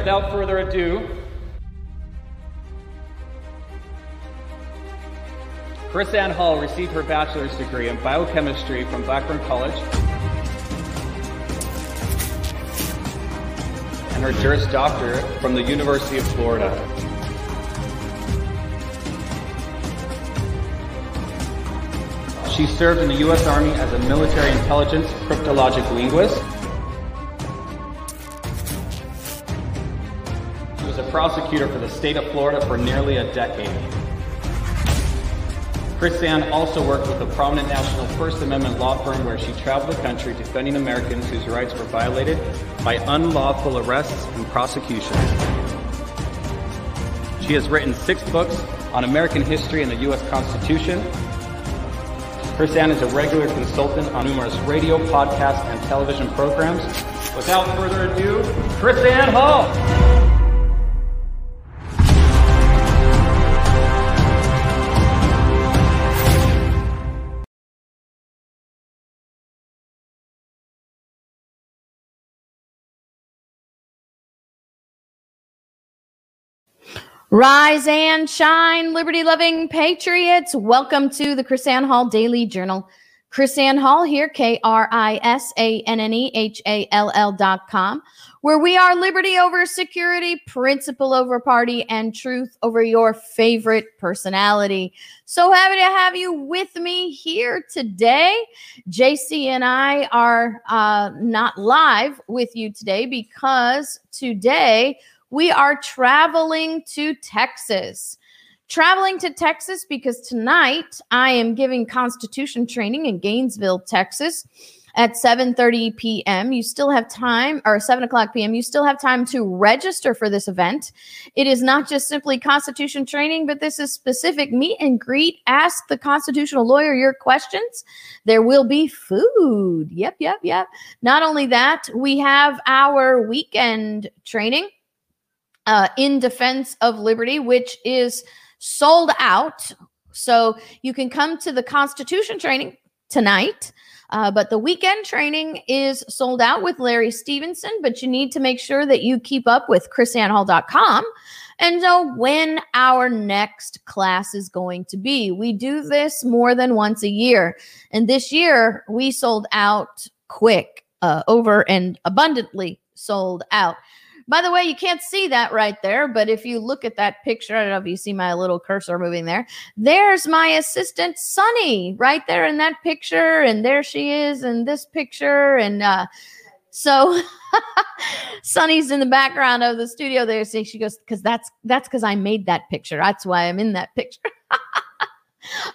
Without further ado, KrisAnne Hall received her bachelor's degree in biochemistry from Blackburn College and her Juris Doctorate from the University of Florida. She served in the U.S. Army as a military intelligence cryptologic linguist. Prosecutor for the state of Florida for nearly a decade. KrisAnne also worked with a prominent national First Amendment law firm where she traveled the country defending Americans whose rights were violated by unlawful arrests and prosecutions. She has written six books on American history and the U.S. Constitution. KrisAnne is a regular consultant on numerous radio, podcast, and television programs. Without further ado, KrisAnne Hall. Rise and shine, liberty loving patriots. Welcome to the KrisAnne Hall Daily Journal. KrisAnne Hall here, K R I S A N N E H A L L dot com, where we are liberty over security, principle over party, and truth over your favorite personality. So happy to have you with me here today. JC and I are uh, not live with you today because today we are traveling to Texas. Traveling to Texas because tonight I am giving Constitution training in Gainesville, Texas at 7:30 p.m. You still have time, or 7 o'clock p.m. You still have time to register for this event. It is not just simply Constitution training, but this is specific meet and greet. Ask the constitutional lawyer your questions. There will be food. Yep, yep, yep. Not only that, we have our weekend training uh, in defense of liberty, which is sold out. So you can come to the Constitution training tonight. Uh, but the weekend training is sold out with Larry Stevenson, but you need to make sure that you keep up with krisannehall.com and know when our next class is going to be. We do this more than once a year. And this year we sold out quick, uh, over and abundantly sold out. By the way, you can't see that right there, but if you look at that picture, I don't know if you see my little cursor moving there. There's my assistant, Sunny, right there in that picture. And there she is in this picture. And uh, so Sunny's in the background of the studio there. So she goes, because that's that's because I made that picture. That's why I'm in that picture.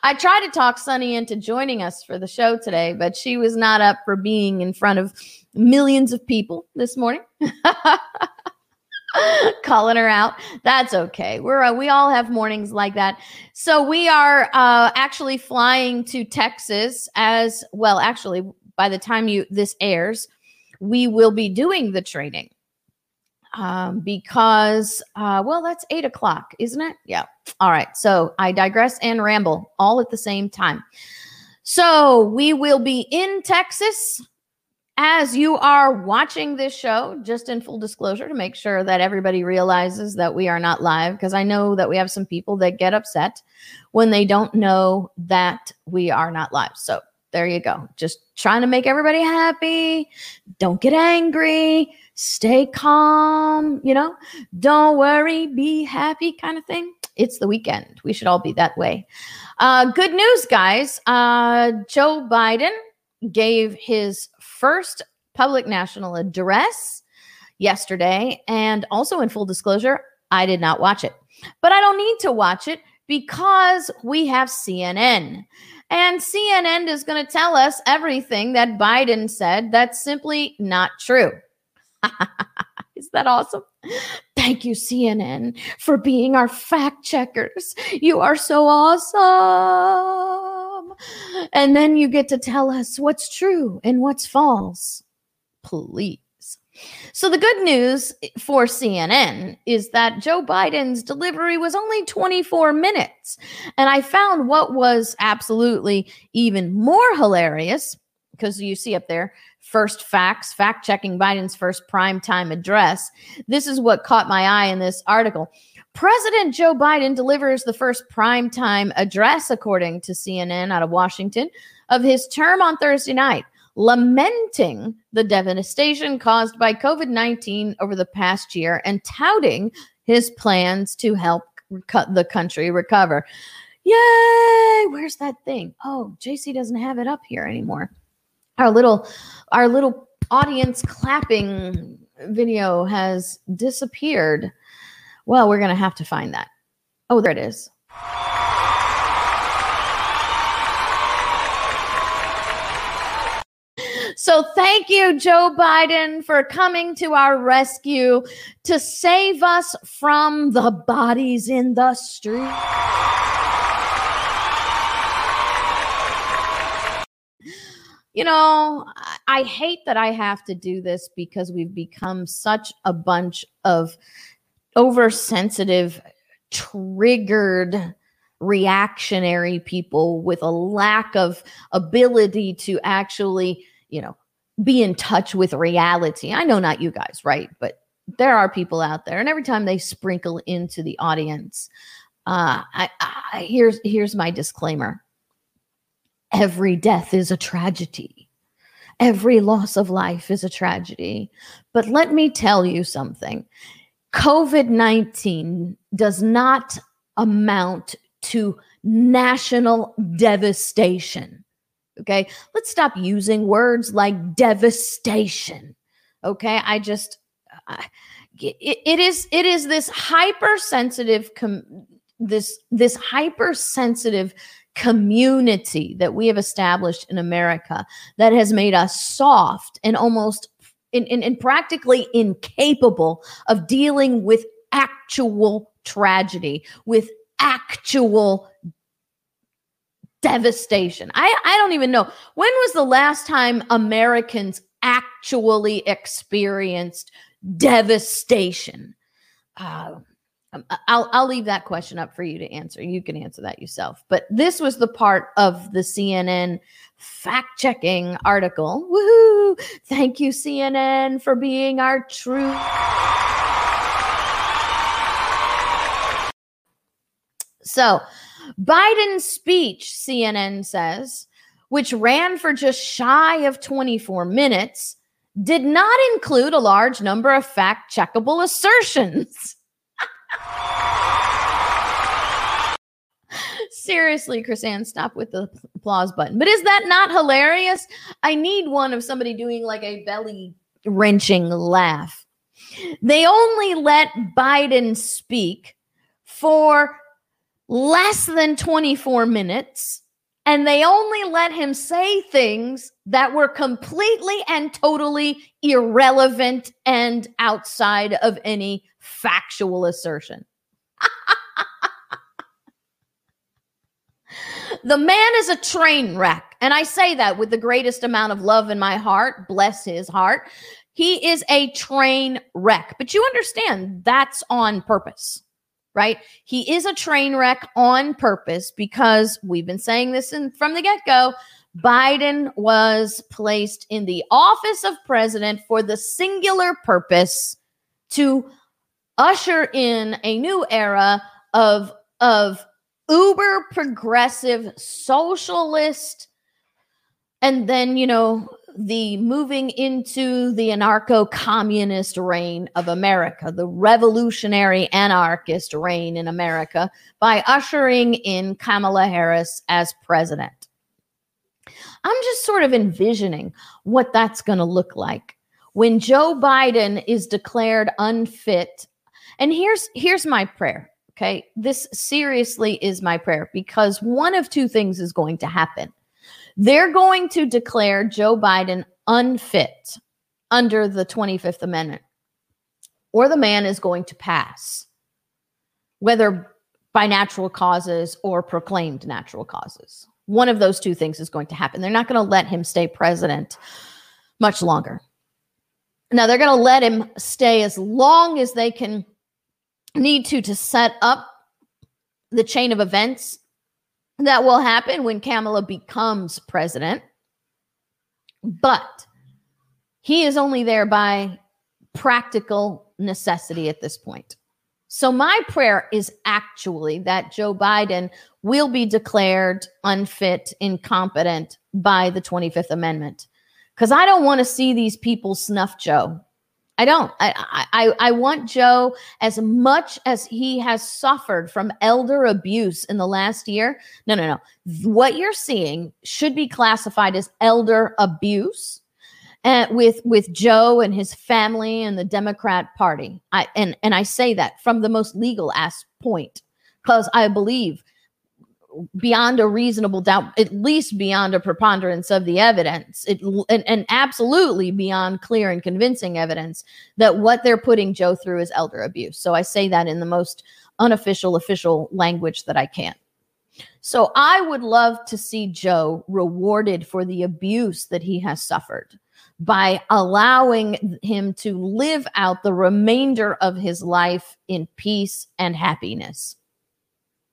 I tried to talk Sunny into joining us for the show today, but she was not up for being in front of millions of people this morning. calling her out. That's okay. We're uh, we all have mornings like that. So we are uh, actually flying to Texas as well. Actually, by the time you this airs, we will be doing the training um, because uh, well, that's eight o'clock, isn't it? Yeah. All right. So I digress and ramble all at the same time. So we will be in Texas as you are watching this show, just in full disclosure to make sure that everybody realizes that we are not live, because I know that we have some people that get upset when they don't know that we are not live. So there you go. Just trying to make everybody happy. Don't get angry. Stay calm. You know, don't worry, be happy kind of thing. It's the weekend. We should all be that way. Uh, good news, guys. Uh, Joe Biden gave his first public national address yesterday. And also, in full disclosure, I did not watch it. But I don't need to watch it because we have CNN. And CNN is going to tell us everything that Biden said that's simply not true. is that awesome? Thank you, CNN, for being our fact checkers. You are so awesome. And then you get to tell us what's true and what's false. Please. So, the good news for CNN is that Joe Biden's delivery was only 24 minutes. And I found what was absolutely even more hilarious because you see up there first facts, fact checking Biden's first prime time address. This is what caught my eye in this article. President Joe Biden delivers the first prime time address, according to CNN out of Washington, of his term on Thursday night, lamenting the devastation caused by COVID 19 over the past year and touting his plans to help cut the country recover. Yay! Where's that thing? Oh, JC doesn't have it up here anymore. Our little our little audience clapping video has disappeared. Well, we're going to have to find that. Oh, there it is. So thank you, Joe Biden, for coming to our rescue to save us from the bodies in the street. You know, I hate that I have to do this because we've become such a bunch of oversensitive, triggered, reactionary people with a lack of ability to actually you know, be in touch with reality. I know not you guys, right? But there are people out there, and every time they sprinkle into the audience, uh, I, I here's here's my disclaimer: every death is a tragedy. Every loss of life is a tragedy. But let me tell you something COVID 19 does not amount to national devastation. Okay. Let's stop using words like devastation. Okay. I just, it, it is, it is this hypersensitive, com- this, this hypersensitive community that we have established in America that has made us soft and almost in, in, in practically incapable of dealing with actual tragedy, with actual devastation. I, I don't even know. When was the last time Americans actually experienced devastation? Uh, um, I'll, I'll leave that question up for you to answer. You can answer that yourself. But this was the part of the CNN fact checking article. Woohoo! Thank you, CNN, for being our true. So, Biden's speech, CNN says, which ran for just shy of 24 minutes, did not include a large number of fact checkable assertions. Seriously, KrisAnne, stop with the applause button. But is that not hilarious? I need one of somebody doing like a belly wrenching laugh. They only let Biden speak for less than 24 minutes and they only let him say things that were completely and totally irrelevant and outside of any factual assertion. the man is a train wreck. And I say that with the greatest amount of love in my heart. Bless his heart. He is a train wreck. But you understand that's on purpose right? He is a train wreck on purpose because we've been saying this in, from the get go. Biden was placed in the office of president for the singular purpose to usher in a new era of of uber progressive socialist and then you know the moving into the anarcho communist reign of America, the revolutionary anarchist reign in America by ushering in Kamala Harris as president. I'm just sort of envisioning what that's going to look like when Joe Biden is declared unfit. And here's here's my prayer, okay? This seriously is my prayer because one of two things is going to happen they're going to declare Joe Biden unfit under the 25th Amendment, or the man is going to pass, whether by natural causes or proclaimed natural causes. One of those two things is going to happen. They're not going to let him stay president much longer. Now, they're going to let him stay as long as they can need to to set up the chain of events that will happen when Kamala becomes president. But he is only there by practical necessity at this point. So, my prayer is actually that Joe Biden will be declared unfit, incompetent by the 25th Amendment. Because I don't want to see these people snuff Joe. I don't. I, I I want Joe as much as he has suffered from elder abuse in the last year. No, no, no. What you're seeing should be classified as elder abuse and with with Joe and his family and the Democrat Party. I and and I say that from the most legal ass point because I believe beyond a reasonable doubt, at least beyond a preponderance of the evidence, it, and, and absolutely beyond clear and convincing evidence that what they're putting Joe through is elder abuse. So I say that in the most unofficial, official language that I can. So I would love to see Joe rewarded for the abuse that he has suffered by allowing him to live out the remainder of his life in peace and happiness.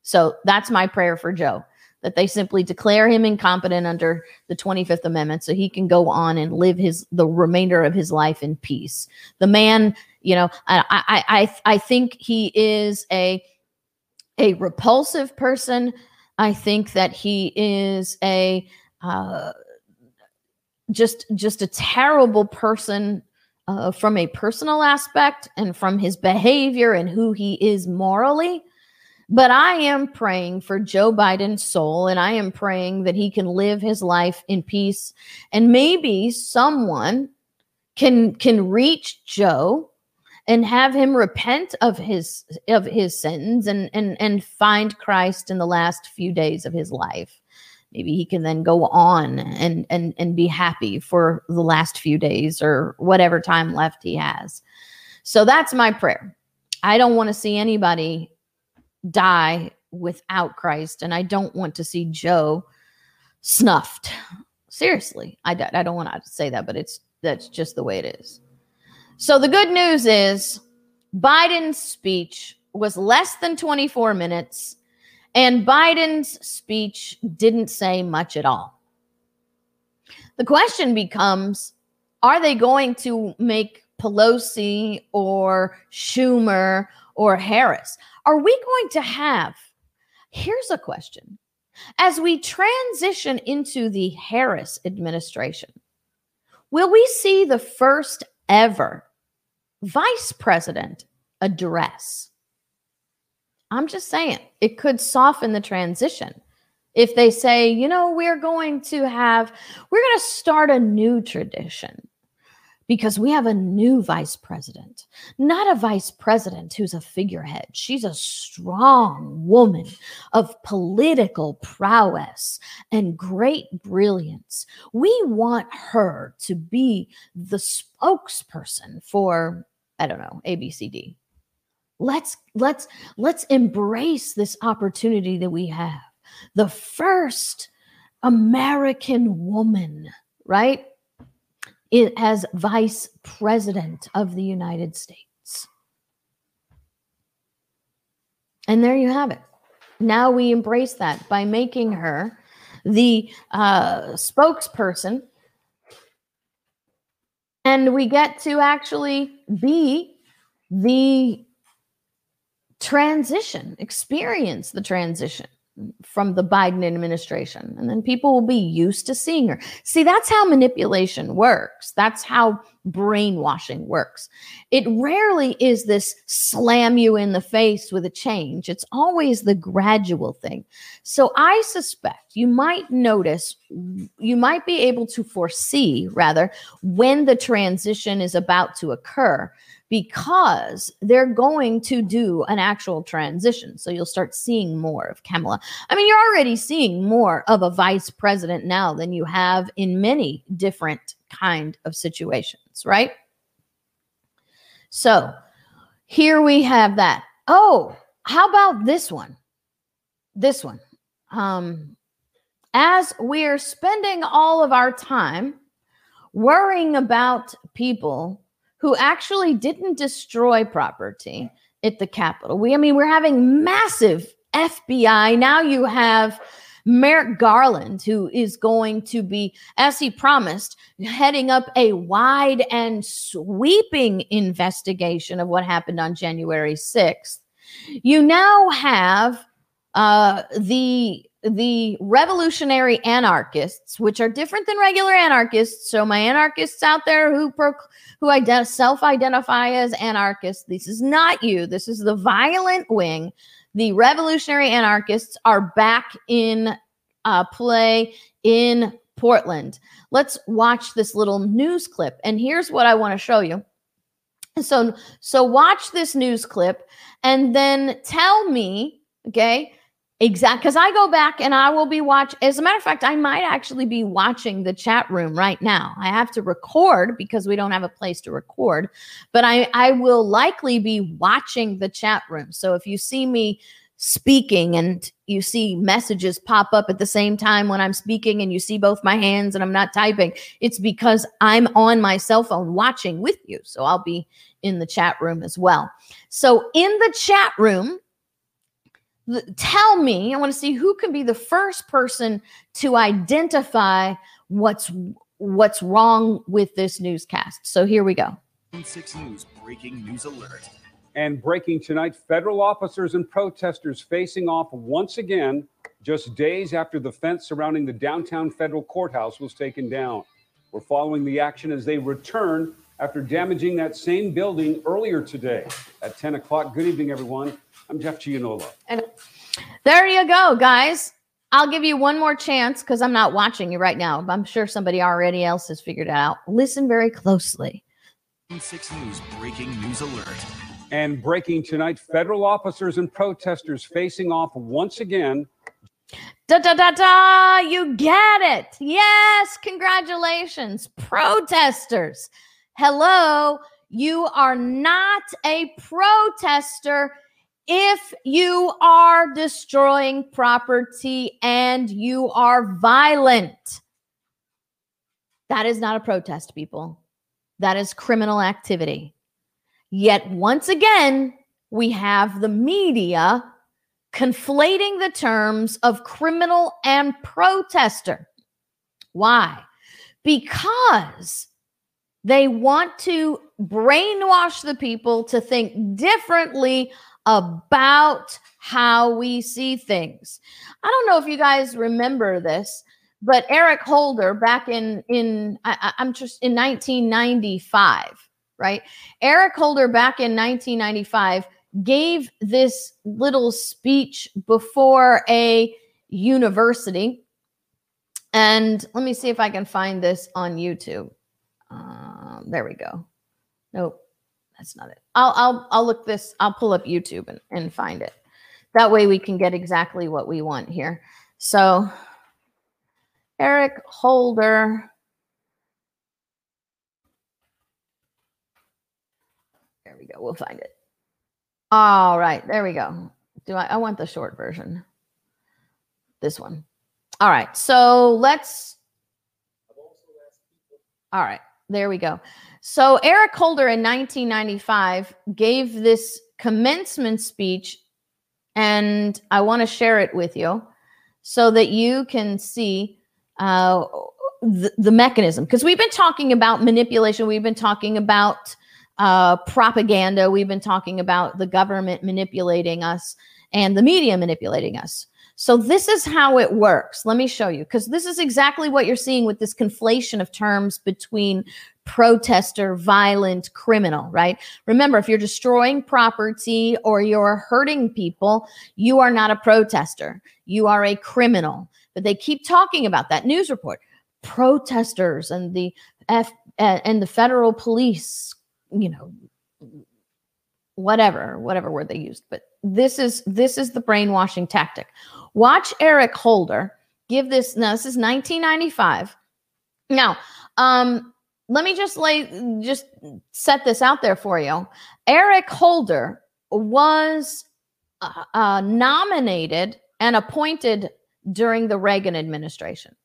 So that's my prayer for Joe that they simply declare him incompetent under the 25th amendment so he can go on and live his the remainder of his life in peace the man you know i i i, I think he is a a repulsive person i think that he is a uh, just just a terrible person uh, from a personal aspect and from his behavior and who he is morally. But I am praying for Joe Biden's soul and I am praying that he can live his life in peace. And maybe someone can can reach Joe and have him repent of his of his sins and and and find Christ in the last few days of his life. Maybe he can then go on and and and be happy for the last few days or whatever time left he has. So that's my prayer. I don't want to see anybody die without christ and i don't want to see joe snuffed seriously i, I don't want to say that but it's that's just the way it is so the good news is biden's speech was less than 24 minutes and Biden's speech didn't say much at all. The question becomes are they going to make Pelosi or Schumer or Harris? Are we going to have? Here's a question. As we transition into the Harris administration, will we see the first ever vice president address? I'm just saying it could soften the transition. If they say, you know, we're going to have, we're going to start a new tradition because we have a new vice president, not a vice president who's a figurehead. She's a strong woman of political prowess and great brilliance. We want her to be the spokesperson for, I don't know, ABCD let's let's let's embrace this opportunity that we have the first american woman right as vice president of the united states. And there you have it. Now we embrace that by making her the uh, spokesperson. And we get to actually be the transition, experience the transition from the Biden administration. And then people will be used to seeing her. See, that's how manipulation works. That's how brainwashing works. It rarely is this slam you in the face with a change, it's always the gradual thing. So I suspect you might notice, you might be able to foresee, rather, when the transition is about to occur because they're going to do an actual transition. So you'll start seeing more of Kamala. I mean, you're already seeing more of a vice president now than you have in many different kind of situations, right? So here we have that. Oh, how about this one? This one. Um, as we're spending all of our time worrying about people who actually didn't destroy property at the Capitol. We, I mean, we're having massive FBI. Now you have Merrick Garland, who is going to be, as he promised, heading up a wide and sweeping investigation of what happened on January 6th. You now have uh, the the revolutionary anarchists, which are different than regular anarchists. So, my anarchists out there who who ident- self-identify as anarchists, this is not you. This is the violent wing. The revolutionary anarchists are back in uh, play in Portland. Let's watch this little news clip, and here's what I want to show you. So, so watch this news clip, and then tell me, okay Exactly. Because I go back and I will be watch. As a matter of fact, I might actually be watching the chat room right now. I have to record because we don't have a place to record, but I, I will likely be watching the chat room. So if you see me speaking and you see messages pop up at the same time when I'm speaking and you see both my hands and I'm not typing, it's because I'm on my cell phone watching with you. So I'll be in the chat room as well. So in the chat room, tell me i want to see who can be the first person to identify what's what's wrong with this newscast. So here we go. 6 news breaking news alert. And breaking tonight federal officers and protesters facing off once again just days after the fence surrounding the downtown federal courthouse was taken down. We're following the action as they return after damaging that same building earlier today. At 10 o'clock good evening everyone I'm Jeff Gianola. And there you go, guys. I'll give you one more chance because I'm not watching you right now. I'm sure somebody already else has figured it out. Listen very closely. Six News breaking news alert. And breaking tonight, federal officers and protesters facing off once again. Da da da da! You get it. Yes, congratulations, protesters. Hello, you are not a protester if you are destroying property and you are violent, that is not a protest, people. That is criminal activity. Yet, once again, we have the media conflating the terms of criminal and protester. Why? Because they want to brainwash the people to think differently about how we see things. I don't know if you guys remember this, but Eric Holder back in in I, I'm just in 1995, right? Eric Holder back in 1995 gave this little speech before a university. And let me see if I can find this on YouTube. Um, there we go. Nope that's not it. I'll I'll I'll look this. I'll pull up YouTube and, and find it. That way we can get exactly what we want here. So Eric Holder. There we go. We'll find it. All right, there we go. Do I I want the short version. This one. All right. So let's All right. There we go. So Eric Holder in 1995 gave this commencement speech, and I want to share it with you so that you can see uh, the, the mechanism. Because we've been talking about manipulation, we've been talking about uh, propaganda, we've been talking about the government manipulating us and the media manipulating us. So this is how it works. Let me show you because this is exactly what you're seeing with this conflation of terms between protester, violent, criminal, right? Remember, if you're destroying property or you're hurting people, you are not a protester. You are a criminal. But they keep talking about that news report. Protesters and the F and the federal police, you know, whatever, whatever word they used. But this is this is the brainwashing tactic. Watch Eric Holder give this. Now, this is 1995. Now, um, let me just lay just set this out there for you. Eric Holder was uh, uh, nominated and appointed during the Reagan administration.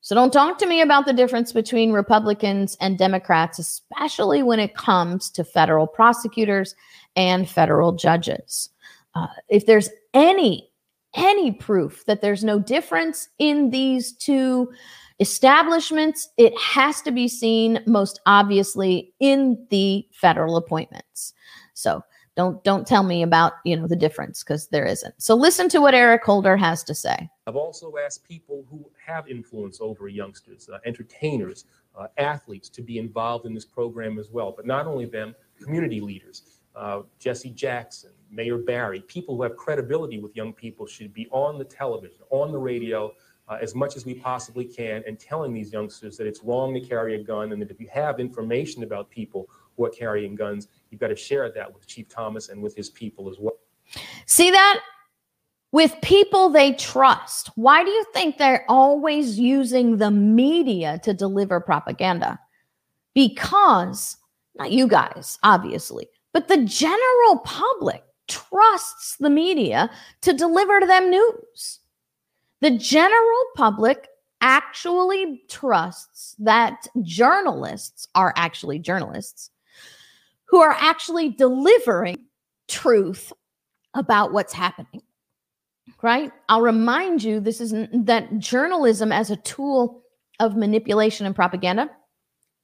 So don't talk to me about the difference between Republicans and Democrats, especially when it comes to federal prosecutors and federal judges. Uh, if there's any any proof that there's no difference in these two establishments, it has to be seen most obviously in the federal appointments. So don't don't tell me about you know the difference because there isn't. So listen to what Eric Holder has to say. I've also asked people who have influence over youngsters, uh, entertainers, uh, athletes, to be involved in this program as well. But not only them, community leaders, uh, Jesse Jackson, Mayor Barry, people who have credibility with young people should be on the television, on the radio, uh, as much as we possibly can and telling these youngsters that it's wrong to carry a gun and that if you have information about people who are carrying guns, you've got to share that with Chief Thomas and with his people as well. See that? With people they trust. Why do you think they're always using the media to deliver propaganda? Because, not you guys, obviously, but the general public trusts the media to deliver to them news. The general public actually trusts that journalists are actually journalists who are actually delivering truth about what's happening. Right? I'll remind you this is that journalism as a tool of manipulation and propaganda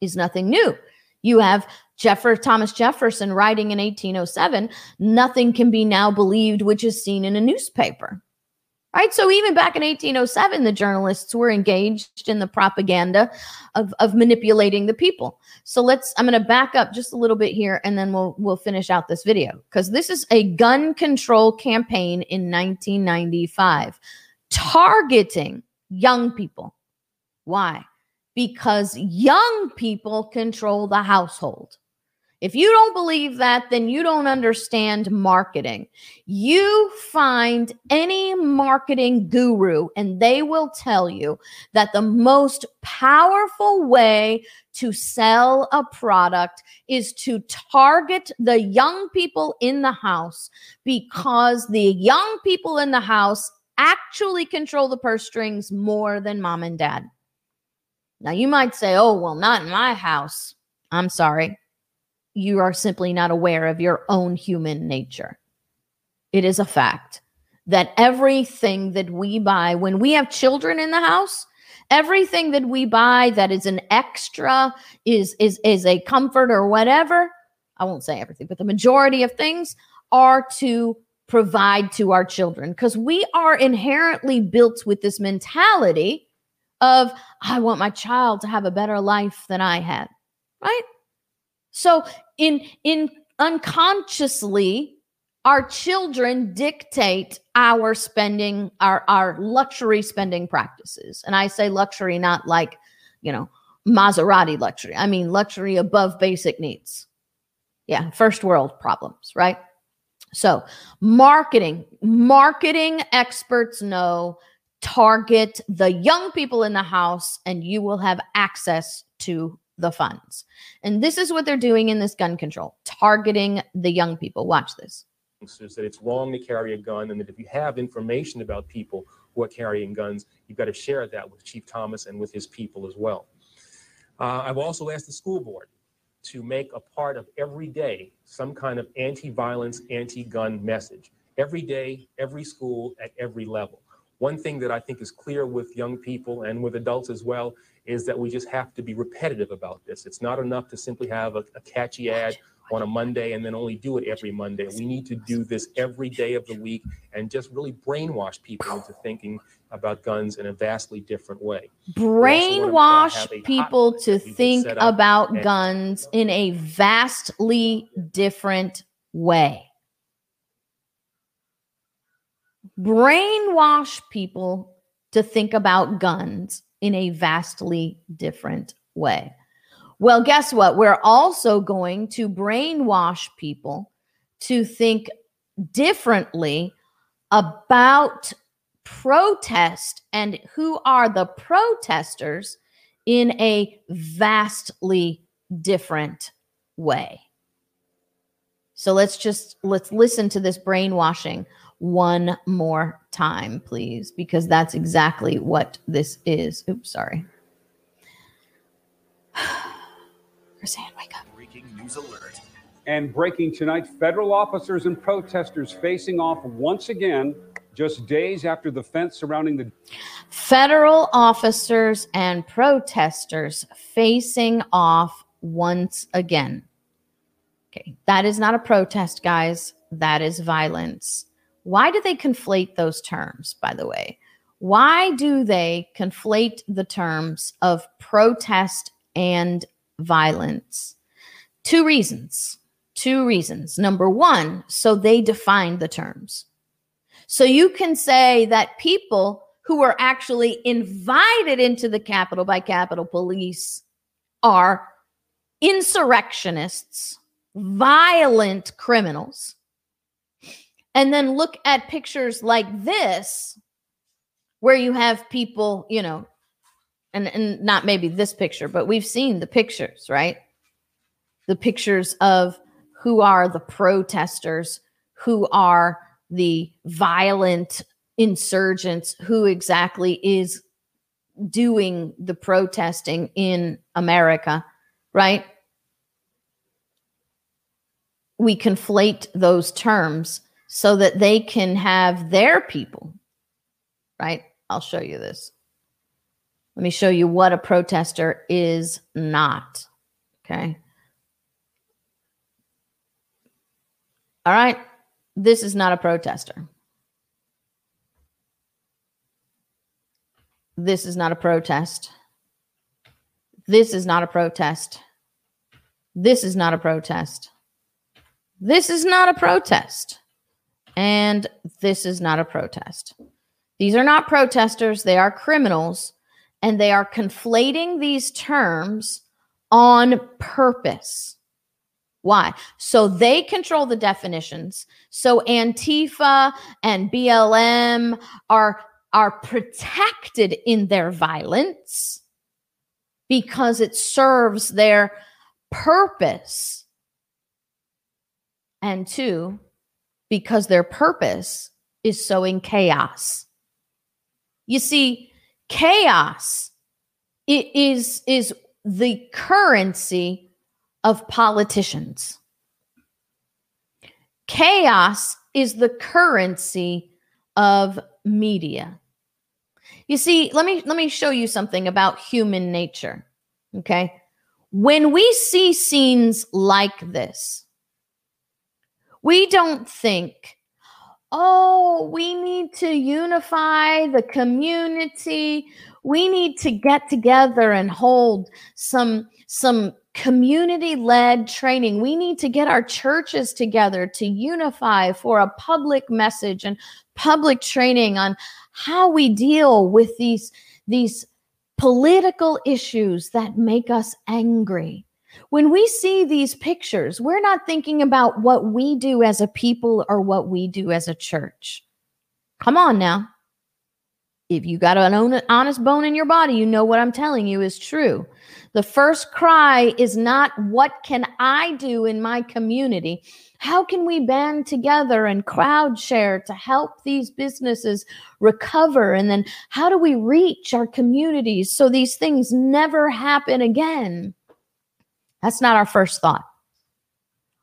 is nothing new. You have Jeffer Thomas Jefferson writing in 1807, nothing can be now believed which is seen in a newspaper. Right. So even back in 1807, the journalists were engaged in the propaganda of, of manipulating the people. So let's I'm going to back up just a little bit here and then we'll we'll finish out this video because this is a gun control campaign in 1995 targeting young people. Why? Because young people control the household. If you don't believe that, then you don't understand marketing. You find any marketing guru, and they will tell you that the most powerful way to sell a product is to target the young people in the house because the young people in the house actually control the purse strings more than mom and dad. Now, you might say, oh, well, not in my house. I'm sorry you are simply not aware of your own human nature. It is a fact that everything that we buy, when we have children in the house, everything that we buy that is an extra is is is a comfort or whatever i won't say everything but the majority of things are to provide to our children because we are inherently built with this mentality of i want my child to have a better life than i had right so in in unconsciously our children dictate our spending our our luxury spending practices. And I say luxury not like, you know, Maserati luxury. I mean luxury above basic needs. Yeah, first world problems, right? So, marketing, marketing experts know target the young people in the house and you will have access to the funds. And this is what they're doing in this gun control, targeting the young people. Watch this. That it's wrong to carry a gun, and that if you have information about people who are carrying guns, you've got to share that with Chief Thomas and with his people as well. Uh, I've also asked the school board to make a part of every day some kind of anti violence, anti gun message. Every day, every school, at every level. One thing that I think is clear with young people and with adults as well is that we just have to be repetitive about this. It's not enough to simply have a, a catchy ad on a Monday and then only do it every Monday. We need to do this every day of the week and just really brainwash people into thinking about guns in a vastly different way. Brainwash people to think about guns in a vastly different way. Brainwash people to think about guns in a vastly different way. Well, guess what? We're also going to brainwash people to think differently about protest and who are the protesters in a vastly different way. So let's just let's listen to this brainwashing one more time, please, because that's exactly what this is. Oops, sorry. Roseanne, wake up. Breaking news alert. And breaking tonight, federal officers and protesters facing off once again just days after the fence surrounding the Federal officers and protesters facing off once again. Okay, that is not a protest, guys. That is violence. Why do they conflate those terms, by the way? Why do they conflate the terms of protest and violence? Two reasons. Two reasons. Number one, so they define the terms. So you can say that people who were actually invited into the Capitol by Capitol Police are insurrectionists, violent criminals. And then look at pictures like this, where you have people, you know, and, and not maybe this picture, but we've seen the pictures, right? The pictures of who are the protesters, who are the violent insurgents, who exactly is doing the protesting in America, right? We conflate those terms so that they can have their people, right? I'll show you this. Let me show you what a protester is not. Okay. All right. This is not a protester. This is not a protest. This is not a protest. This is not a protest. This is not a protest. And this is not a protest. These are not protesters, they are criminals, and they are conflating these terms on purpose. Why? So they control the definitions. So Antifa and BLM are are protected in their violence because it serves their purpose. And two, because their purpose is sowing chaos. You see, chaos it is is the currency of politicians. Chaos is the currency of media. You see, let me let me show you something about human nature. Okay? When we see scenes like this, we don't think, "Oh, we need to unify the community. We need to get together and hold some some community led training. We need to get our churches together to unify for a public message and public training on how we deal with these, these political issues that make us angry. When we see these pictures, we're not thinking about what we do as a people or what we do as a church. Come on now. If you got an honest bone in your body, you know what I'm telling you is true. The first cry is not, What can I do in my community? How can we band together and crowd share to help these businesses recover? And then how do we reach our communities so these things never happen again? That's not our first thought.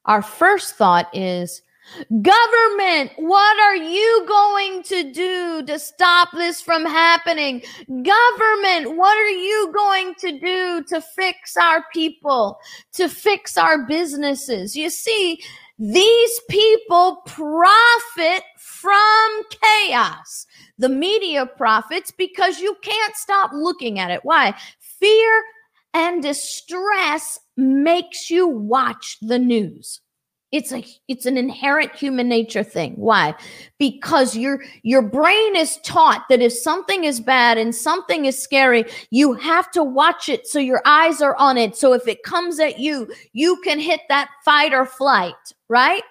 Our first thought is, Government, what are you going to do to stop this from happening? Government, what are you going to do to fix our people, to fix our businesses? You see, these people profit from chaos. The media profits because you can't stop looking at it. Why? Fear and distress makes you watch the news. It's a it's an inherent human nature thing. Why? Because your your brain is taught that if something is bad and something is scary you have to watch it so your eyes are on it. So if it comes at you you can hit that fight or flight right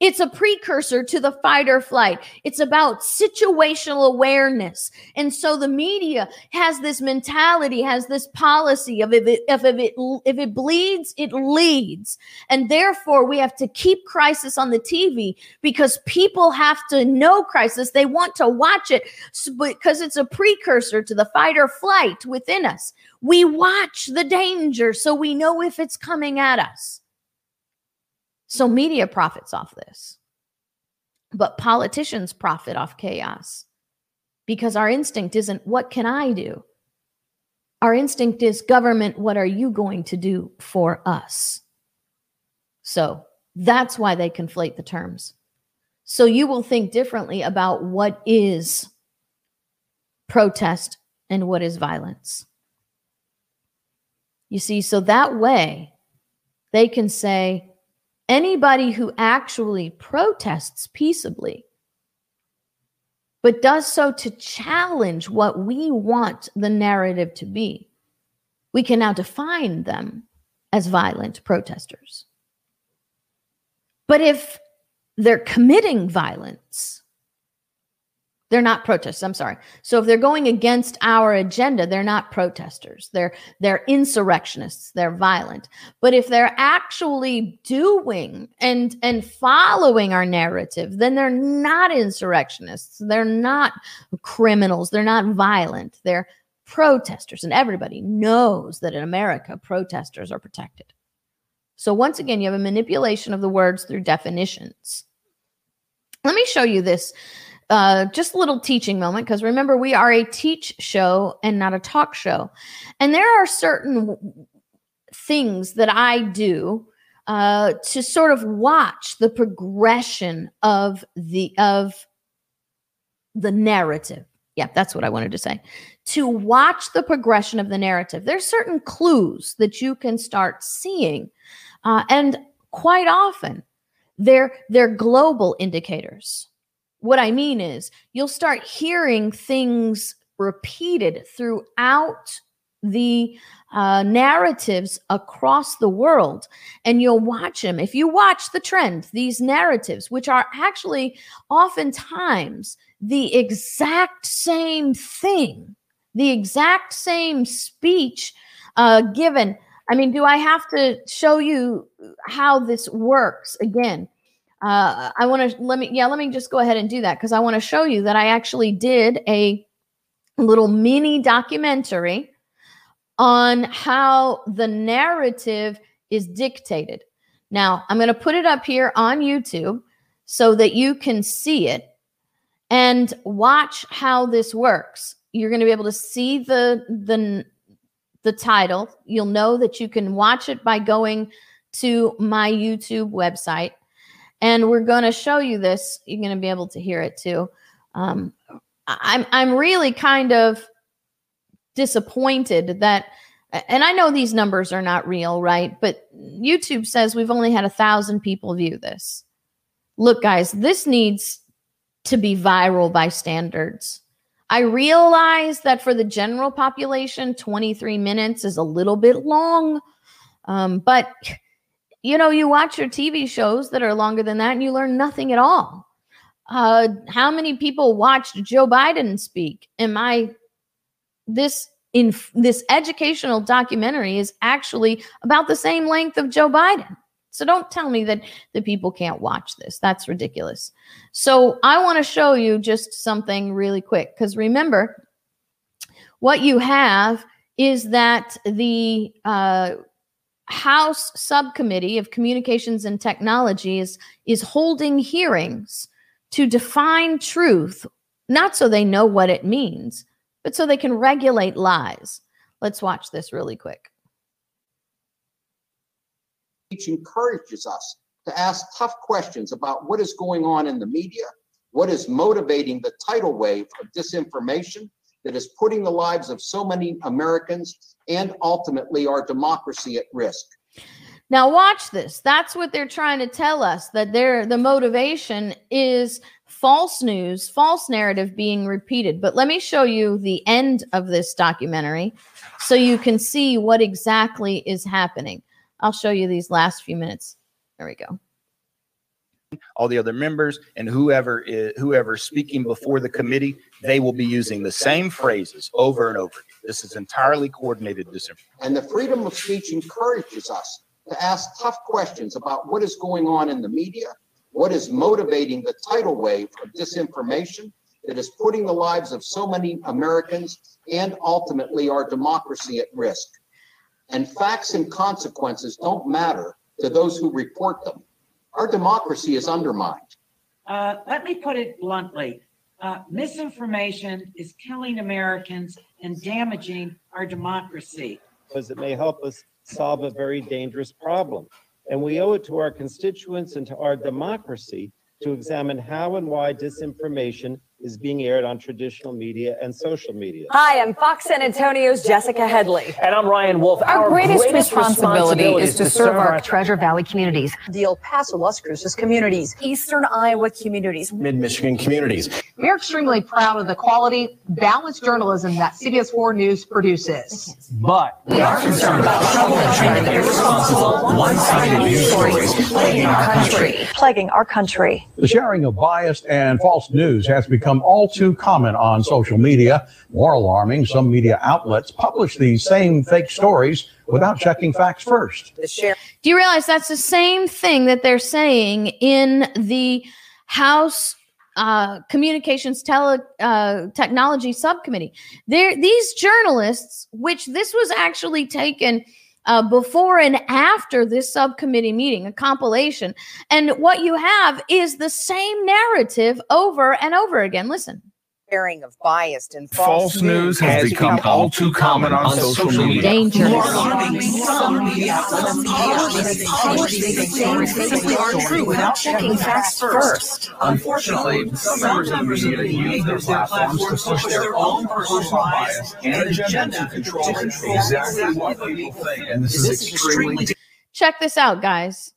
it's a precursor to the fight or flight. It's about situational awareness. And so the media has this mentality, has this policy of if it, if, if it, if it bleeds, it leads. And therefore we have to keep crisis on the TV because people have to know crisis. They want to watch it because it's a precursor to the fight or flight within us. We watch the danger so we know if it's coming at us. So media profits off this. But politicians profit off chaos because our instinct isn't, what can I do? Our instinct is, government, what are you going to do for us? So that's why they conflate the terms. So you will think differently about what is protest and what is violence. You see, so that way they can say anybody who actually protests peaceably, but does so to challenge what we want the narrative to be, we can now define them as violent protesters. But if they're committing violence, they're not protesters. I'm sorry. So if they're going against our agenda, they're not protesters. They're they're insurrectionists. They're violent. But if they're actually doing and and following our narrative, then they're not insurrectionists. They're not criminals. They're not violent. They're protesters. And everybody knows that in America, protesters are protected. So once again, you have a manipulation of the words through definitions. Let me show you this uh, just a little teaching moment because remember, we are a teach show and not a talk show. And there are certain things that I do uh, to sort of watch the progression of the of the narrative. Yeah, that's what I wanted to say. To watch the progression of the narrative, there's certain clues that you can start seeing, uh, and quite often, they're they're global indicators what I mean is, you'll start hearing things repeated throughout the uh, narratives across the world, and you'll watch them. If you watch the trend, these narratives, which are actually oftentimes the exact same thing, the exact same speech uh, given. I mean, do I have to show you how this works again? Uh, I want to let me, yeah, let me just go ahead and do that because I want to show you that I actually did a little mini documentary on how the narrative is dictated. Now, I'm going to put it up here on YouTube so that you can see it and watch how this works. You're going to be able to see the the the title. You'll know that you can watch it by going to my YouTube website and we're going to show you this. You're going to be able to hear it too. Um, I'm I'm really kind of disappointed that, and I know these numbers are not real, right? But YouTube says we've only had a thousand people view this. Look, guys, this needs to be viral by standards. I realize that for the general population, 23 minutes is a little bit long, um, but you know, you watch your TV shows that are longer than that and you learn nothing at all. Uh, how many people watched Joe Biden speak? Am I this in this educational documentary is actually about the same length of Joe Biden. So don't tell me that the people can't watch this. That's ridiculous. So I want to show you just something really quick because remember, what you have is that the uh, House Subcommittee of Communications and Technologies is holding hearings to define truth, not so they know what it means, but so they can regulate lies. Let's watch this really quick. Which encourages us to ask tough questions about what is going on in the media, what is motivating the tidal wave of disinformation that is putting the lives of so many Americans and ultimately our democracy at risk. Now watch this. That's what they're trying to tell us that their the motivation is false news, false narrative being repeated. But let me show you the end of this documentary so you can see what exactly is happening. I'll show you these last few minutes. There we go all the other members and whoever is whoever speaking before the committee they will be using the same phrases over and over. This is entirely coordinated disinformation. And the freedom of speech encourages us to ask tough questions about what is going on in the media what is motivating the tidal wave of disinformation that is putting the lives of so many americans and ultimately our democracy at risk. And facts and consequences don't matter to those who report them our democracy is undermined. Uh, let me put it bluntly. Uh, misinformation is killing Americans and damaging our democracy. because it may help us solve a very dangerous problem. And we owe it to our constituents and to our democracy to examine how and why disinformation is being aired on traditional media and social media. Hi, I'm Fox San Antonio's Jessica Headley. And I'm Ryan Wolf. Our, greatest, responsibility is to serve our Treasure Valley communities, The El Paso, Las Cruces communities, Eastern Iowa communities. mid Michigan communities. We're extremely proud of the quality, balanced journalism that CBS 4 News produces. But We are concerned about troubling and irresponsible, one-sided news stories plaguing our country. Plaguing our country. The sharing of biased and false news has become all too common on social media. More alarming, some media outlets publish these same fake stories without checking facts first. Do you realize that's the same thing that they're saying in the House uh, Communications Tele uh, Technology Subcommittee? There, these journalists, which this was actually taken uh, before and after this subcommittee meeting, a compilation, and what you have is the same narrative over and over again. Listen. Sharing of biased and False news has become all too common on social media. Dangerous. More alarming, some media outlets publish these stories simply aren't true without checking facts first. Unfortunately, some members of the media use their platforms to push their own personal bias and agenda to control exactly what people think. And this is extremely Check this out, guys.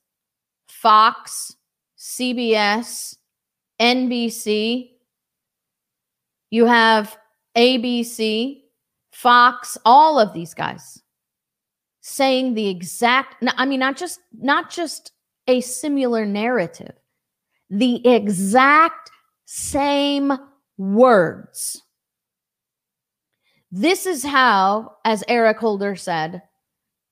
Fox, CBS, NBC, you have ABC, Fox, all of these guys saying the exact I mean not just not just a similar narrative. The exact same words. This is how as Eric Holder said,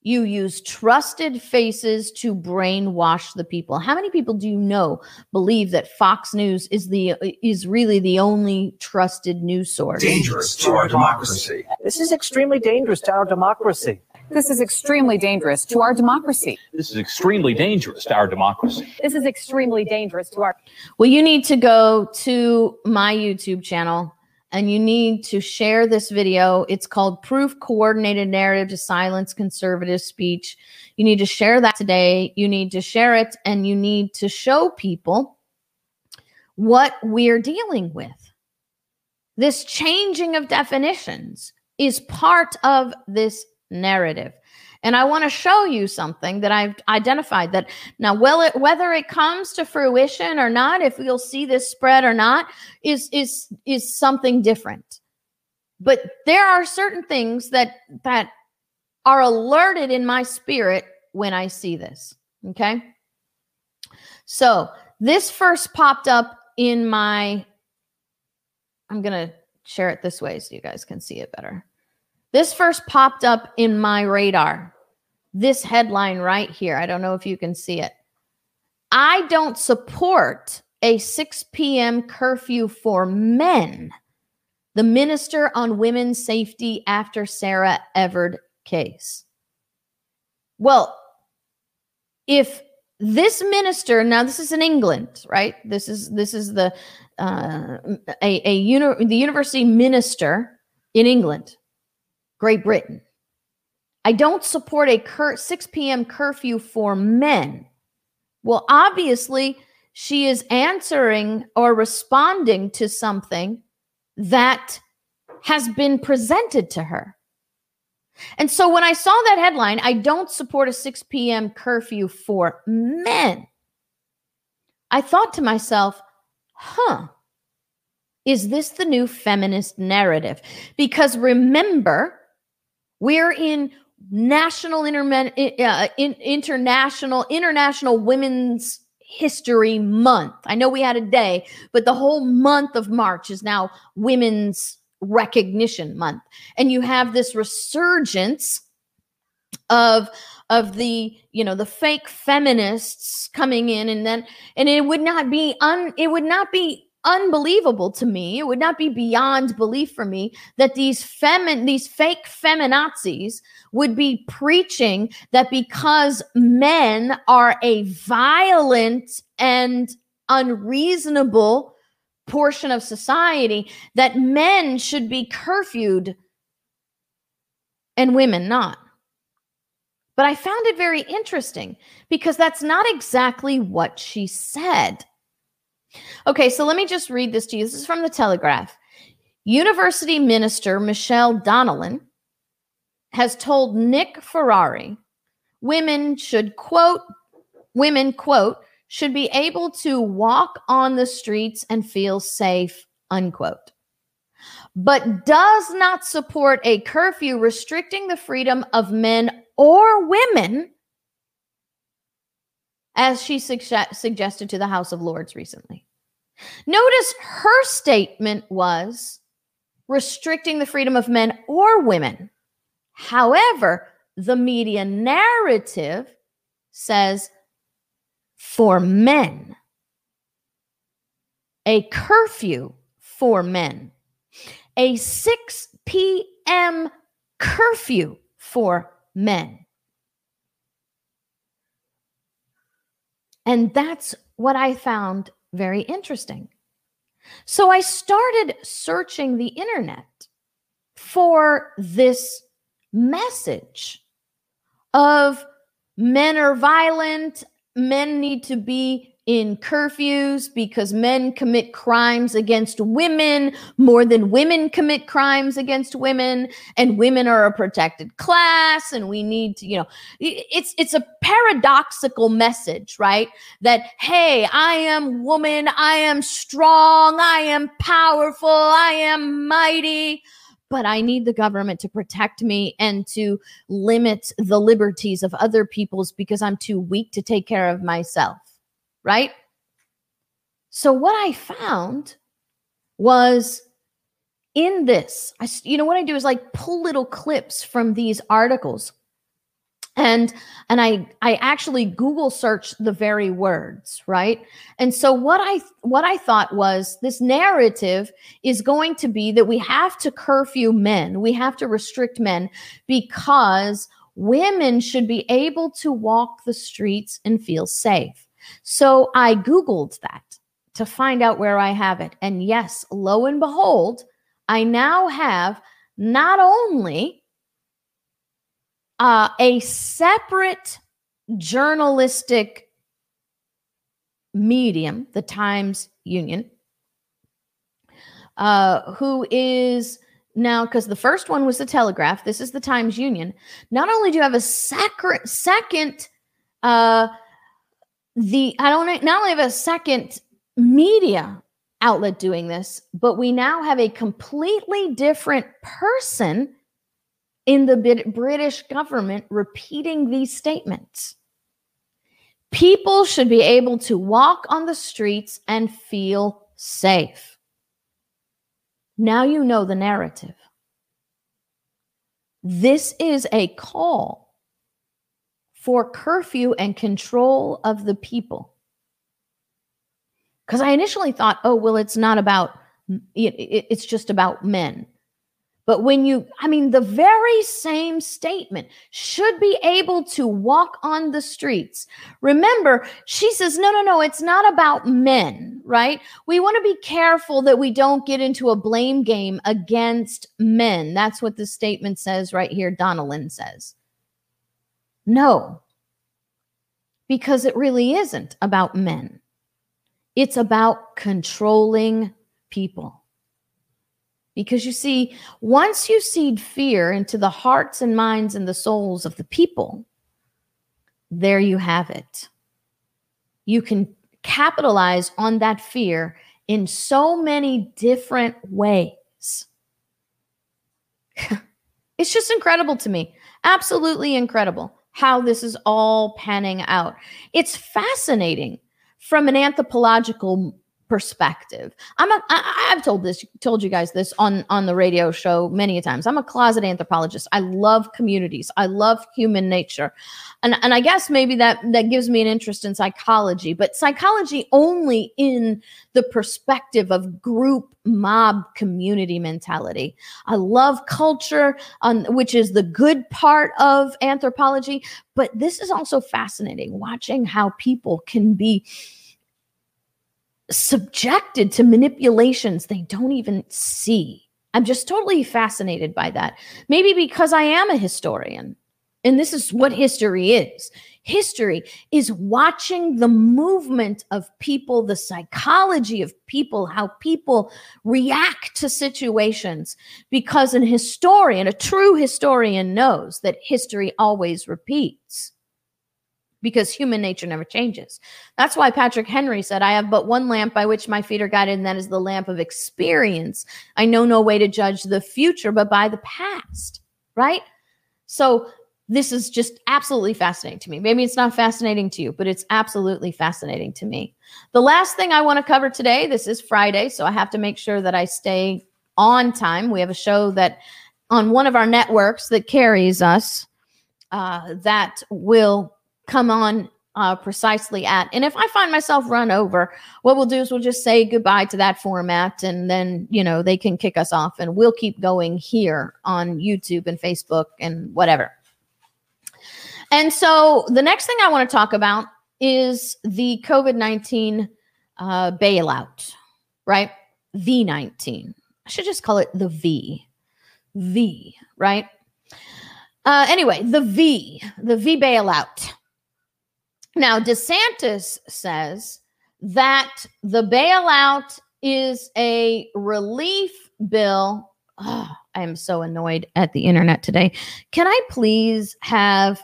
you use trusted faces to brainwash the people. How many people do you know believe that Fox News is the is really the only trusted news source? dangerous to our democracy. this is extremely dangerous to our democracy. This is extremely dangerous to our democracy. This is extremely dangerous to our democracy. This is extremely dangerous to our Well, you need to go to my YouTube channel and you need to share this video. It's called Proof Coordinated Narrative to Silence Conservative Speech. You need to share that today. You need to share it and you need to show people what we're dealing with. This changing of definitions is part of this narrative. And I want to show you something that I've identified that now, it, whether it comes to fruition or not, if we'll see this spread or not, is is is something different. But there are certain things that that are alerted in my spirit when I see this. Okay. So this first popped up in my. I'm gonna share it this way so you guys can see it better. This first popped up in my radar. This headline right here. I don't know if you can see it. I don't support a 6 p.m. curfew for men. The minister on women's safety after Sarah Everard case. Well, if this minister now this is in England, right? This is this is the uh, a a uni- the university minister in England, Great Britain. I don't support a cur- 6 p.m. curfew for men. Well, obviously, she is answering or responding to something that has been presented to her. And so when I saw that headline, I don't support a 6 p.m. curfew for men. I thought to myself, huh, is this the new feminist narrative? Because remember, we're in national intermen- uh, in, international international women's history month. I know we had a day but the whole month of march is now women's recognition month. And you have this resurgence of of the you know the fake feminists coming in and then and it would not be un it would not be unbelievable to me it would not be beyond belief for me that these femin these fake feminazis would be preaching that because men are a violent and unreasonable portion of society that men should be curfewed and women not. But I found it very interesting because that's not exactly what she said. Okay, so let me just read this to you. This is from the Telegraph. University minister Michelle Donelan has told Nick Ferrari women should quote women quote should be able to walk on the streets and feel safe unquote but does not support a curfew restricting the freedom of men or women as she sugge- suggested to the house of lords recently notice her statement was restricting the freedom of men or women However, the media narrative says for men, a curfew for men, a 6 p.m. curfew for men. And that's what I found very interesting. So I started searching the internet for this message of men are violent, men need to be in curfews because men commit crimes against women more than women commit crimes against women and women are a protected class and we need to you know it's it's a paradoxical message right that hey i am woman i am strong i am powerful i am mighty but I need the government to protect me and to limit the liberties of other people's because I'm too weak to take care of myself. Right? So, what I found was in this, I, you know, what I do is like pull little clips from these articles. And and i i actually google search the very words right? And so what i what i thought was this narrative is going to be that we have to curfew men. We have to restrict men because women should be able to walk the streets and feel safe so i googled that to find out where i have it and yes lo and behold i now have not only uh, a separate journalistic medium, the Times Union, uh, who is now because the first one was the Telegraph. This is the Times Union. Not only do you have a sacri- second, uh, the I don't not only have a second media outlet doing this, but we now have a completely different person in the British government repeating these statements. People should be able to walk on the streets and feel safe. Now you know the narrative. This is a call for curfew and control of the people. Because I initially thought, oh, well, it's not about, it's just about men. But when you, I mean, the very same statement should be able to walk on the streets. Remember, she says, no, no, no, it's not about men, right? We want to be careful that we don't get into a blame game against men. That's what the statement says right here, Donelan says. No, because it really isn't about men, it's about controlling people. Because you see, once you seed fear into the hearts and minds and the souls of the people, there you have it. You can capitalize on that fear in so many different ways. it's just incredible to me. Absolutely incredible how this is all panning out. It's fascinating from an anthropological perspective. I'm a I, I've told this told you guys this on on the radio show many times. I'm a closet anthropologist. I love communities. I love human nature. And and I guess maybe that that gives me an interest in psychology, but psychology only in the perspective of group mob community mentality. I love culture, um, which is the good part of anthropology, but this is also fascinating watching how people can be subjected to manipulations they don't even see. I'm just totally fascinated by that. Maybe because I am a historian and this is what history is. History is watching the movement of people, the psychology of people, how people react to situations. Because an historian, a true historian, knows that history always repeats because human nature never changes. That's why Patrick Henry said, I have but one lamp by which my feet are guided, and that is the lamp of experience. I know no way to judge the future but by the past, right? So this is just absolutely fascinating to me. Maybe it's not fascinating to you, but it's absolutely fascinating to me. The last thing I want to cover today, this is Friday, so I have to make sure that I stay on time. We have a show that on one of our networks that carries us uh, that will come on uh, precisely at. And if I find myself run over, what we'll do is we'll just say goodbye to that format and then, you know, they can kick us off and we'll keep going here on YouTube and Facebook and whatever. And so the next thing I want to talk about is the COVID 19 uh, bailout, right? V 19. I should just call it the V. V, right? Uh, anyway, the V, the V bailout. Now, DeSantis says that the bailout is a relief bill. Oh, I am so annoyed at the internet today. Can I please have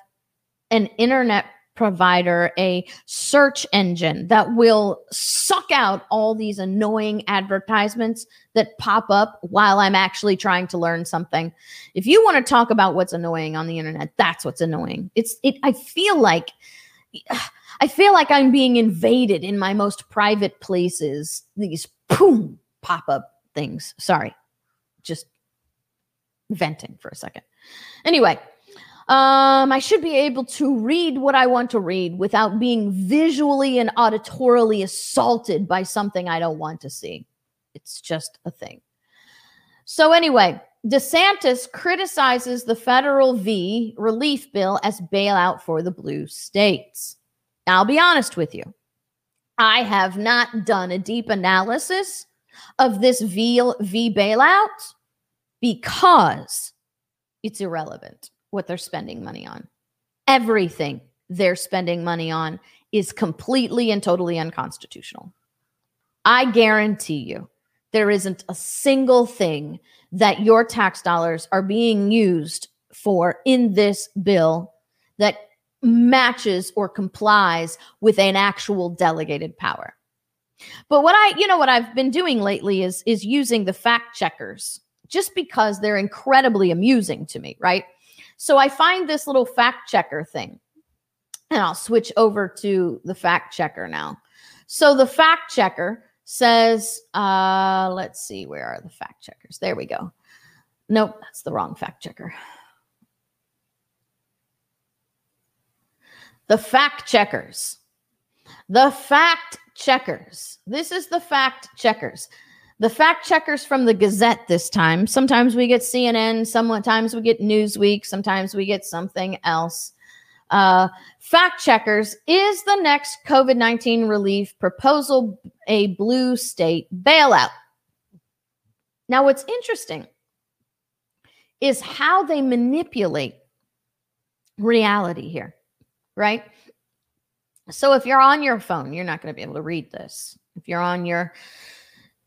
an internet provider, a search engine that will suck out all these annoying advertisements that pop up while I'm actually trying to learn something. If you want to talk about what's annoying on the internet, that's what's annoying. It's it I feel like I feel like I'm being invaded in my most private places. These boom pop up things. Sorry. Just venting for a second. Anyway, um, I should be able to read what I want to read without being visually and auditorily assaulted by something I don't want to see. It's just a thing. So, anyway, DeSantis criticizes the federal V relief bill as bailout for the blue states. I'll be honest with you. I have not done a deep analysis of this V, v bailout because it's irrelevant what they're spending money on. Everything they're spending money on is completely and totally unconstitutional. I guarantee you, there isn't a single thing that your tax dollars are being used for in this bill that matches or complies with an actual delegated power. But what I, you know, what I've been doing lately is is using the fact checkers just because they're incredibly amusing to me, right? So I find this little fact checker thing. And I'll switch over to the fact checker now. So the fact checker says, uh, let's see, where are the fact checkers? There we go. Nope, that's the wrong fact checker. The fact checkers. The fact checkers. This is the fact checkers the fact checkers from the Gazette this time. Sometimes we get CNN, sometimes we get Newsweek, sometimes we get something else. Uh, fact checkers is the next COVID 19 relief proposal a blue state bailout? Now, what's interesting is how they manipulate reality here, right? So if you're on your phone, you're not going to be able to read this. If you're on your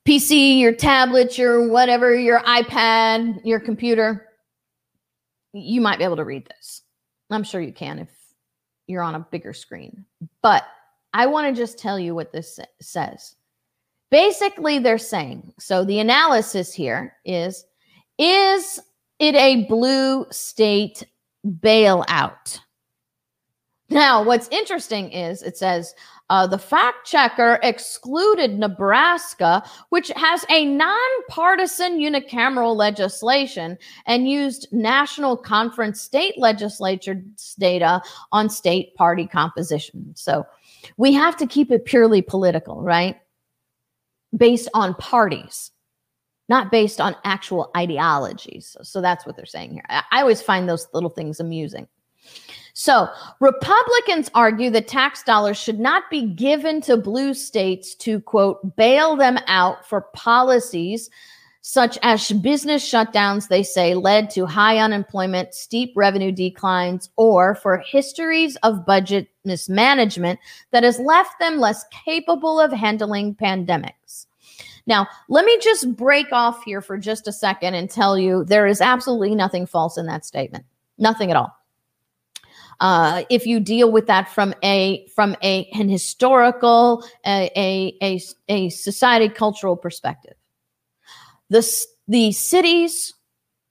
PC, your tablet, your whatever, your iPad, your computer, you might be able to read this. I'm sure you can if you're on a bigger screen. But I want to just tell you what this says. Basically, they're saying so the analysis here is is it a blue state bailout? Now, what's interesting is it says uh, the fact checker excluded Nebraska, which has a nonpartisan unicameral legislation and used national conference state legislatures data on state party composition. So we have to keep it purely political, right? Based on parties, not based on actual ideologies. So, so that's what they're saying here. I, I always find those little things amusing. So, Republicans argue that tax dollars should not be given to blue states to, quote, bail them out for policies such as business shutdowns, they say, led to high unemployment, steep revenue declines, or for histories of budget mismanagement that has left them less capable of handling pandemics. Now, let me just break off here for just a second and tell you there is absolutely nothing false in that statement. Nothing at all. Uh, if you deal with that from a from a an historical a a a, a society cultural perspective the, the cities,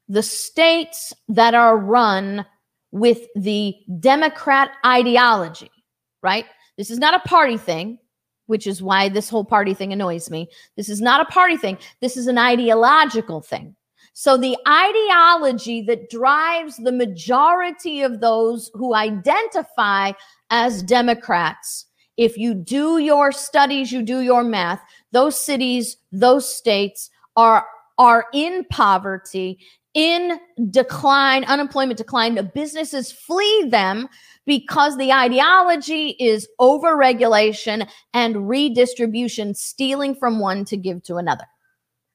the states that are run with the Democrat ideology, right? This is not a party thing, which is why this whole party thing annoys me. This is not a party thing. This is an ideological thing. So the ideology that drives the majority of those who identify as Democrats, if you do your studies, you do your math, those cities, those states are are in poverty, in decline, unemployment decline. The businesses flee them because the ideology is overregulation and redistribution, stealing from one to give to another.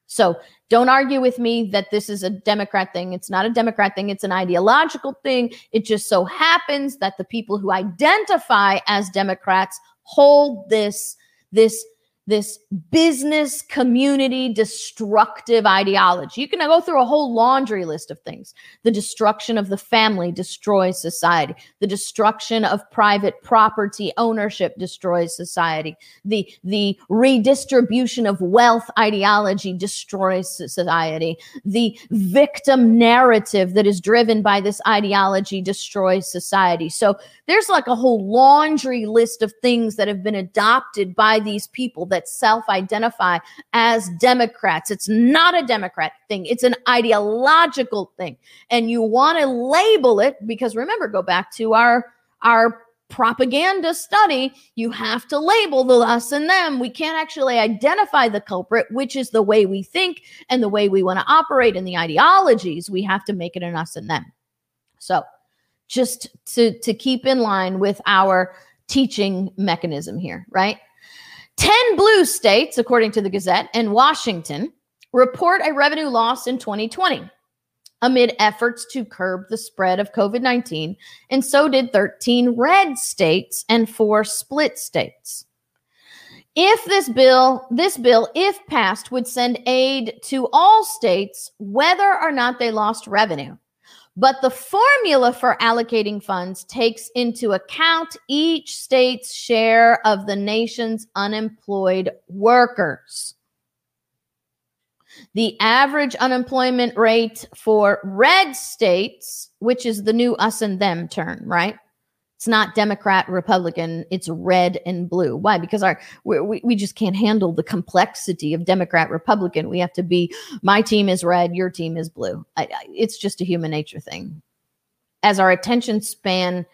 So don't argue with me that this is a Democrat thing. It's not a Democrat thing, it's an ideological thing. It just so happens that the people who identify as Democrats hold this this this business community destructive ideology. You can go through a whole laundry list of things. The destruction of the family destroys society. The destruction of private property ownership destroys society. The the redistribution of wealth ideology destroys society. The victim narrative that is driven by this ideology destroys society. So there's like a whole laundry list of things that have been adopted by these people that self identify as Democrats. It's not a Democrat thing, it's an ideological thing. And you want to label it because remember, go back to our, our propaganda study, you have to label the us and them. We can't actually identify the culprit, which is the way we think and the way we want to operate in the ideologies. We have to make it an us and them. So, just to, to keep in line with our teaching mechanism here, right? 10 blue states, according to the Gazette, and Washington report a revenue loss in 2020 amid efforts to curb the spread of COVID 19. And so did 13 red states and four split states. If this bill, this bill, if passed, would send aid to all states, whether or not they lost revenue. But the formula for allocating funds takes into account each state's share of the nation's unemployed workers. The average unemployment rate for red states, which is the new us and them term, right? It's not Democrat, Republican. It's red and blue. Why? Because our we, we just can't handle the complexity of Democrat, Republican. We have to be my team is red, your team is blue. I, I, it's just a human nature thing. As our attention span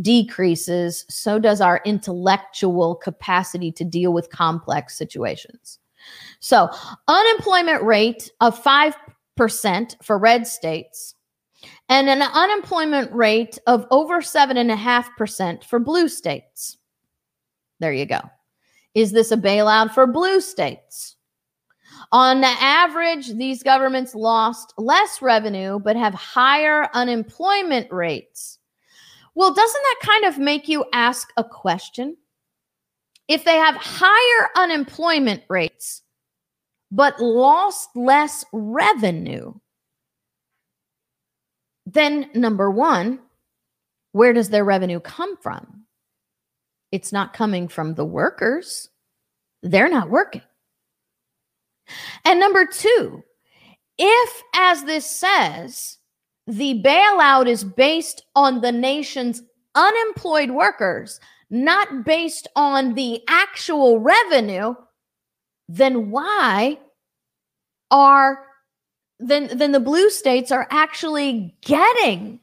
decreases, so does our intellectual capacity to deal with complex situations. So, unemployment rate of 5% for red states and an unemployment rate of over 7.5% for blue states. There you go. Is this a bailout for blue states? On average, these governments lost less revenue but have higher unemployment rates. Well, doesn't that kind of make you ask a question? If they have higher unemployment rates but lost less revenue, then number one, where does their revenue come from? It's not coming from the workers. They're not working. And number two, if, as this says, the bailout is based on the nation's unemployed workers, not based on the actual revenue, then why are then then the blue states are actually getting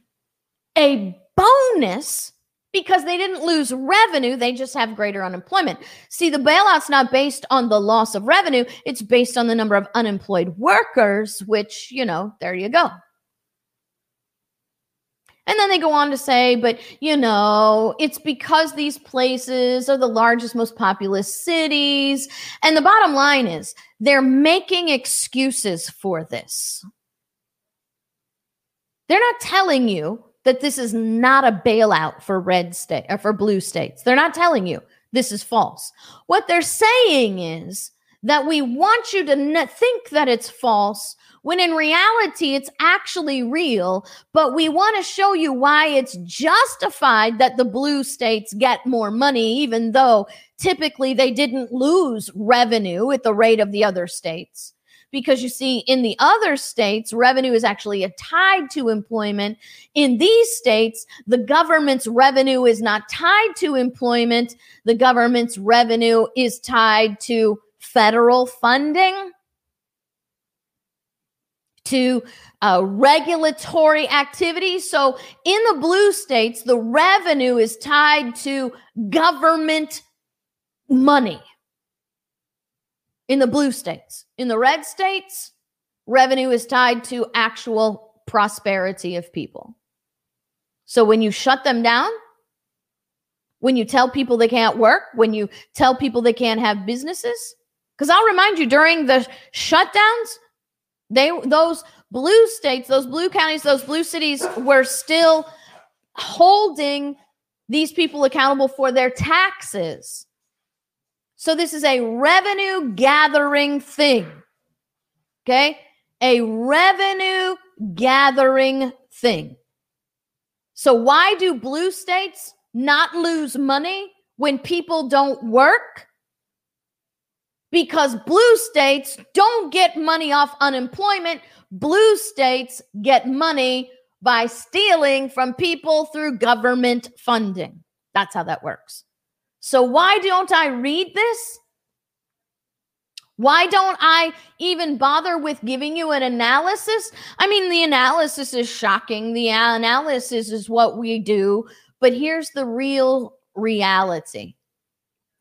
a bonus because they didn't lose revenue they just have greater unemployment. See the bailout's not based on the loss of revenue it's based on the number of unemployed workers which you know there you go And then they go on to say, but you know, it's because these places are the largest, most populous cities. And the bottom line is they're making excuses for this. They're not telling you that this is not a bailout for red state or for blue states. They're not telling you this is false. What they're saying is that we want you to n- think that it's false when in reality it's actually real, but we want to show you why it's justified that the blue states get more money, even though typically they didn't lose revenue at the rate of the other states. Because you see, in the other states, revenue is actually tied to employment. In these states, the government's revenue is not tied to employment. The government's revenue is tied to federal funding to uh, regulatory activities. So in the blue states, the revenue is tied to government money. In the blue states, in the red states, revenue is tied to actual prosperity of people. So when you shut them down, when you tell people they can't work, when you tell people they can't have businesses, because I'll remind you during the shutdowns, they those blue states, those blue counties, those blue cities were still holding these people accountable for their taxes. So this is a revenue gathering thing. Okay? A revenue gathering thing. So why do blue states not lose money when people don't work? Because blue states don't get money off unemployment. Blue states get money by stealing from people through government funding. That's how that works. So, why don't I read this? Why don't I even bother with giving you an analysis? I mean, the analysis is shocking. The analysis is what we do. But here's the real reality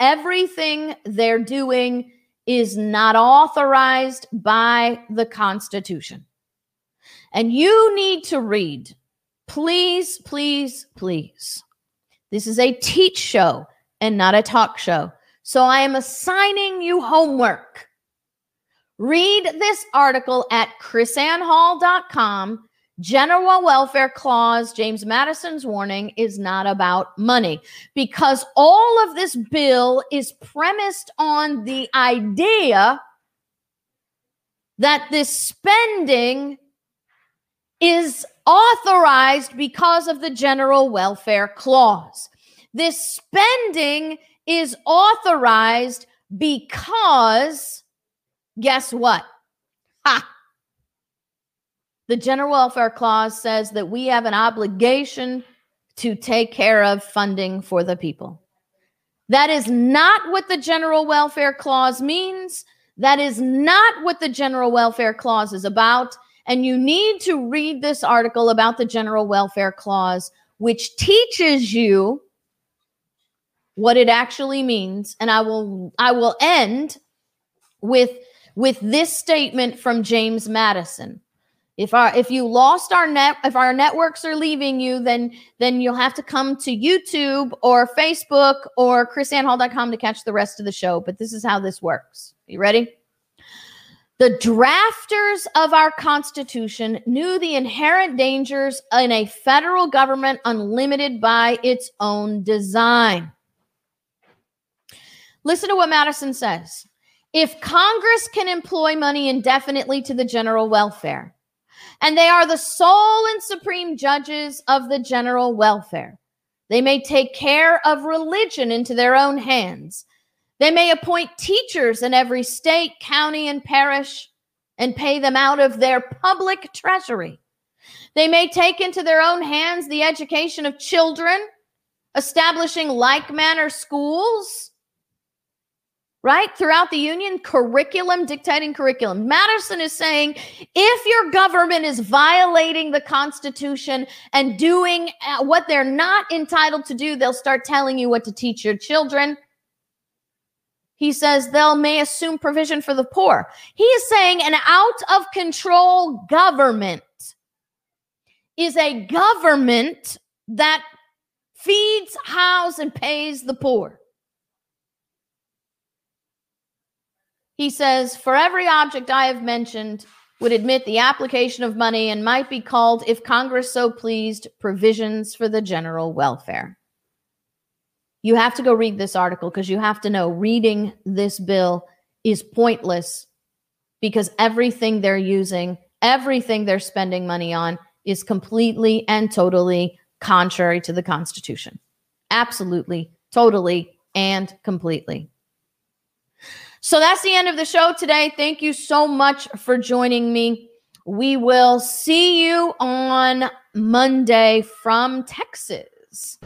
everything they're doing is not authorized by the Constitution. And you need to read, please, please, please. This is a teach show and not a talk show. So I am assigning you homework. Read this article at krisannehall.com General welfare clause, James Madison's warning, is not about money because all of this bill is premised on the idea that this spending is authorized because of the general welfare clause. This spending is authorized because, guess what? Ha! The General Welfare Clause says that we have an obligation to take care of funding for the people. That is not what the General Welfare Clause means. That is not what the General Welfare Clause is about. And you need to read this article about the General Welfare Clause, which teaches you what it actually means. And I will I will end with with this statement from James Madison. If our if you lost our net if our networks are leaving you, then then you'll have to come to YouTube or Facebook or krisannehall.com to catch the rest of the show. But this is how this works. You ready? The drafters of our Constitution knew the inherent dangers in a federal government unlimited by its own design. Listen to what Madison says. If Congress can employ money indefinitely to the general welfare, and they are the sole and supreme judges of the general welfare. They may take care of religion into their own hands. They may appoint teachers in every state, county, and parish and pay them out of their public treasury. They may take into their own hands the education of children, establishing like manner schools right? Throughout the union, curriculum dictating curriculum. Madison is saying if your government is violating the Constitution and doing uh, what they're not entitled to do, they'll start telling you what to teach your children. He says they'll may assume provision for the poor. He is saying an out of control government is a government that feeds, houses, and pays the poor. He says, For every object I have mentioned, would admit the application of money and might be called, if Congress so pleased, provisions for the general welfare. You have to go read this article because you have to know reading this bill is pointless because everything they're using, everything they're spending money on is completely and totally contrary to the Constitution. Absolutely, totally, and completely. So that's the end of the show today. Thank you so much for joining me. We will see you on Monday from Texas.